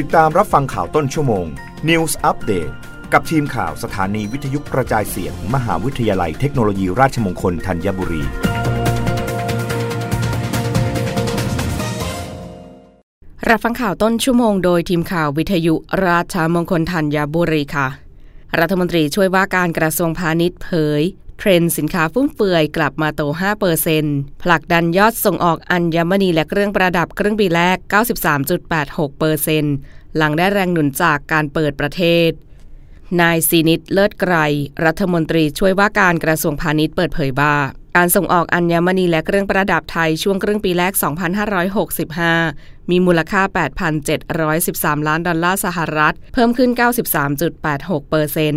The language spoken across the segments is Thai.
ติดตามรับฟังข่าวต้นชั่วโมง News Update กับทีมข่าวสถานีวิทยุกระจายเสียง มหาวิทยาลัยเทคโนโลยีราชมงคลธัญบุรี รับฟังข่าวต้นชั่วโมงโดยทีมข่าววิทยุราชมงคลธัญบุรีค่ะ รัฐมนตรีช่วยว่าการกระทรวงพาณิชย์เผย เทรนด์สินค้าฟุ่มเฟือยกลับมาโต5%เปอร์เซ็นผลักดันยอดส่งออกอัญมณีและเครื่องประดับครึ่งปีแรก 93.86%เปอร์เซ็นหลังได้แรงหนุนจากการเปิดประเทศ นายซีนิตเลิศไกร รัฐมนตรีช่วยว่าการกระทรวงพาณิชย์เปิดเผยว่าการส่งออกอัญมณีและเครื่องประดับไทยช่วงครึ่งปีแรก 2565 มีมูลค่า 8,713 ล้านดอลลาร์สหรัฐ เพิ่มขึ้น 93.86%เปอร์เซ็น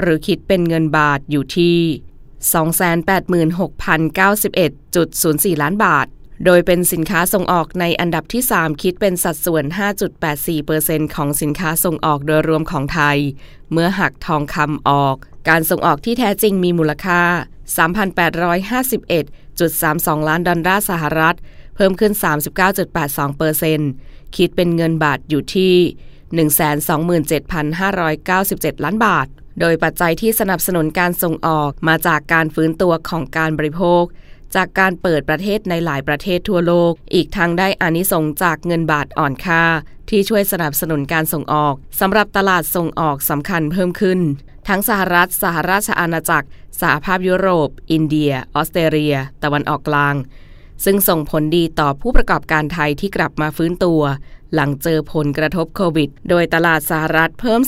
หรือคิดเป็นเงินบาทอยู่ที่ 286,091.04 ล้านบาท โดยเป็นสินค้าส่งออกในอันดับที่ 3 คิดเป็นสัดส่วน 5.84%ของสินค้าส่งออกโดยรวมของไทย เมื่อหักทองคำออก การส่งออกที่แท้จริงมีมูลค่า 3,851.32 ล้านดอลลาร์สหรัฐ เพิ่มขึ้น 39.82%คิดเป็นเงินบาทอยู่ที่ 127,597 ล้านบาท โดยปัจจัยที่สนับสนุนการส่งออกมาจากการฟื้นตัวของการบริโภค จากการเปิดประเทศในหลายประเทศทั่วโลก อีกทั้งได้อานิสงจากเงินบาทอ่อนค่า ที่ช่วยสนับสนุนการส่งออกสำหรับตลาดส่งออกสำคัญเพิ่มขึ้น ทั้งสหรัฐ สหราชอาณาจักร สหภาพยุโรป อินเดีย ออสเตรเลีย ตะวันออกกลาง ซึ่งส่งผลดีต่อผู้ประกอบการไทยที่กลับมาฟื้นตัว หลังเจอผลกระทบโควิด โดยตลาดสหรัฐเพิ่ม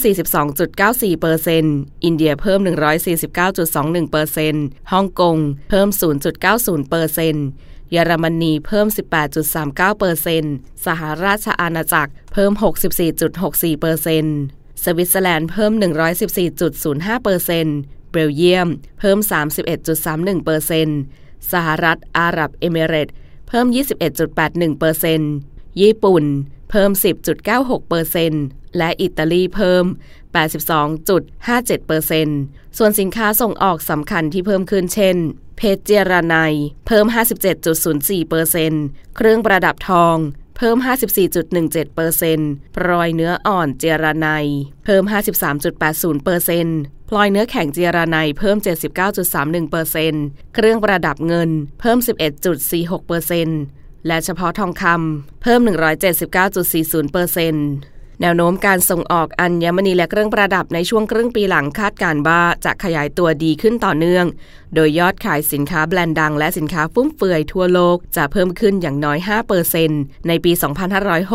42.94%อินเดียเพิ่ม 149.21%ฮ่องกงเพิ่ม 0.90%เยอรมนีเพิ่ม 18.39%สหราชอาณาจักรเพิ่ม 64.64%สวิตเซอร์แลนด์เพิ่ม 114.05%เบลเยียมเพิ่ม 31.31% สหรัฐอาหรับเอมิเรตเพิ่ม 21.81%ญี่ปุ่น เพิ่ม 10.96%และอิตาลีเพิ่ม 82.57%ส่วนสินค้าส่งออกสำคัญที่เพิ่มขึ้นเช่น เพชรเจรไนเพิ่ม 57.04%เครื่องประดับทอง เพิ่ม 54.17%พลอยเนื้ออ่อนเจรไนเพิ่ม 53.80%พลอยเนื้อแข็งเจรไนเพิ่ม 79.31%เครื่องประดับเงินเพิ่ม 11.46%และเฉพาะทองคำเพิ่ม 179.40% แนวโน้มการส่งออกอัญมณีและเครื่องประดับในช่วงครึ่งปีหลังคาดการว่าจะขยายตัวดีขึ้นต่อเนื่อง โดยยอดขายสินค้าแบรนด์ดังและสินค้าฟุ่มเฟือยทั่วโลกจะเพิ่มขึ้นอย่างน้อย 5%ในปี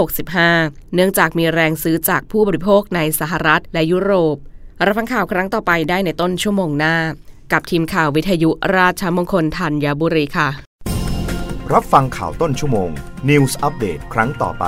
2565 เนื่องจากมีแรงซื้อจากผู้บริโภคในสหรัฐและยุโรป รับฟังข่าวครั้งต่อไปได้ในต้นชั่วโมงหน้า กับทีมข่าววิทยุราชมงคลธัญบุรีค่ะ รับฟังข่าวต้นชั่วโมง News Update ครั้งต่อไป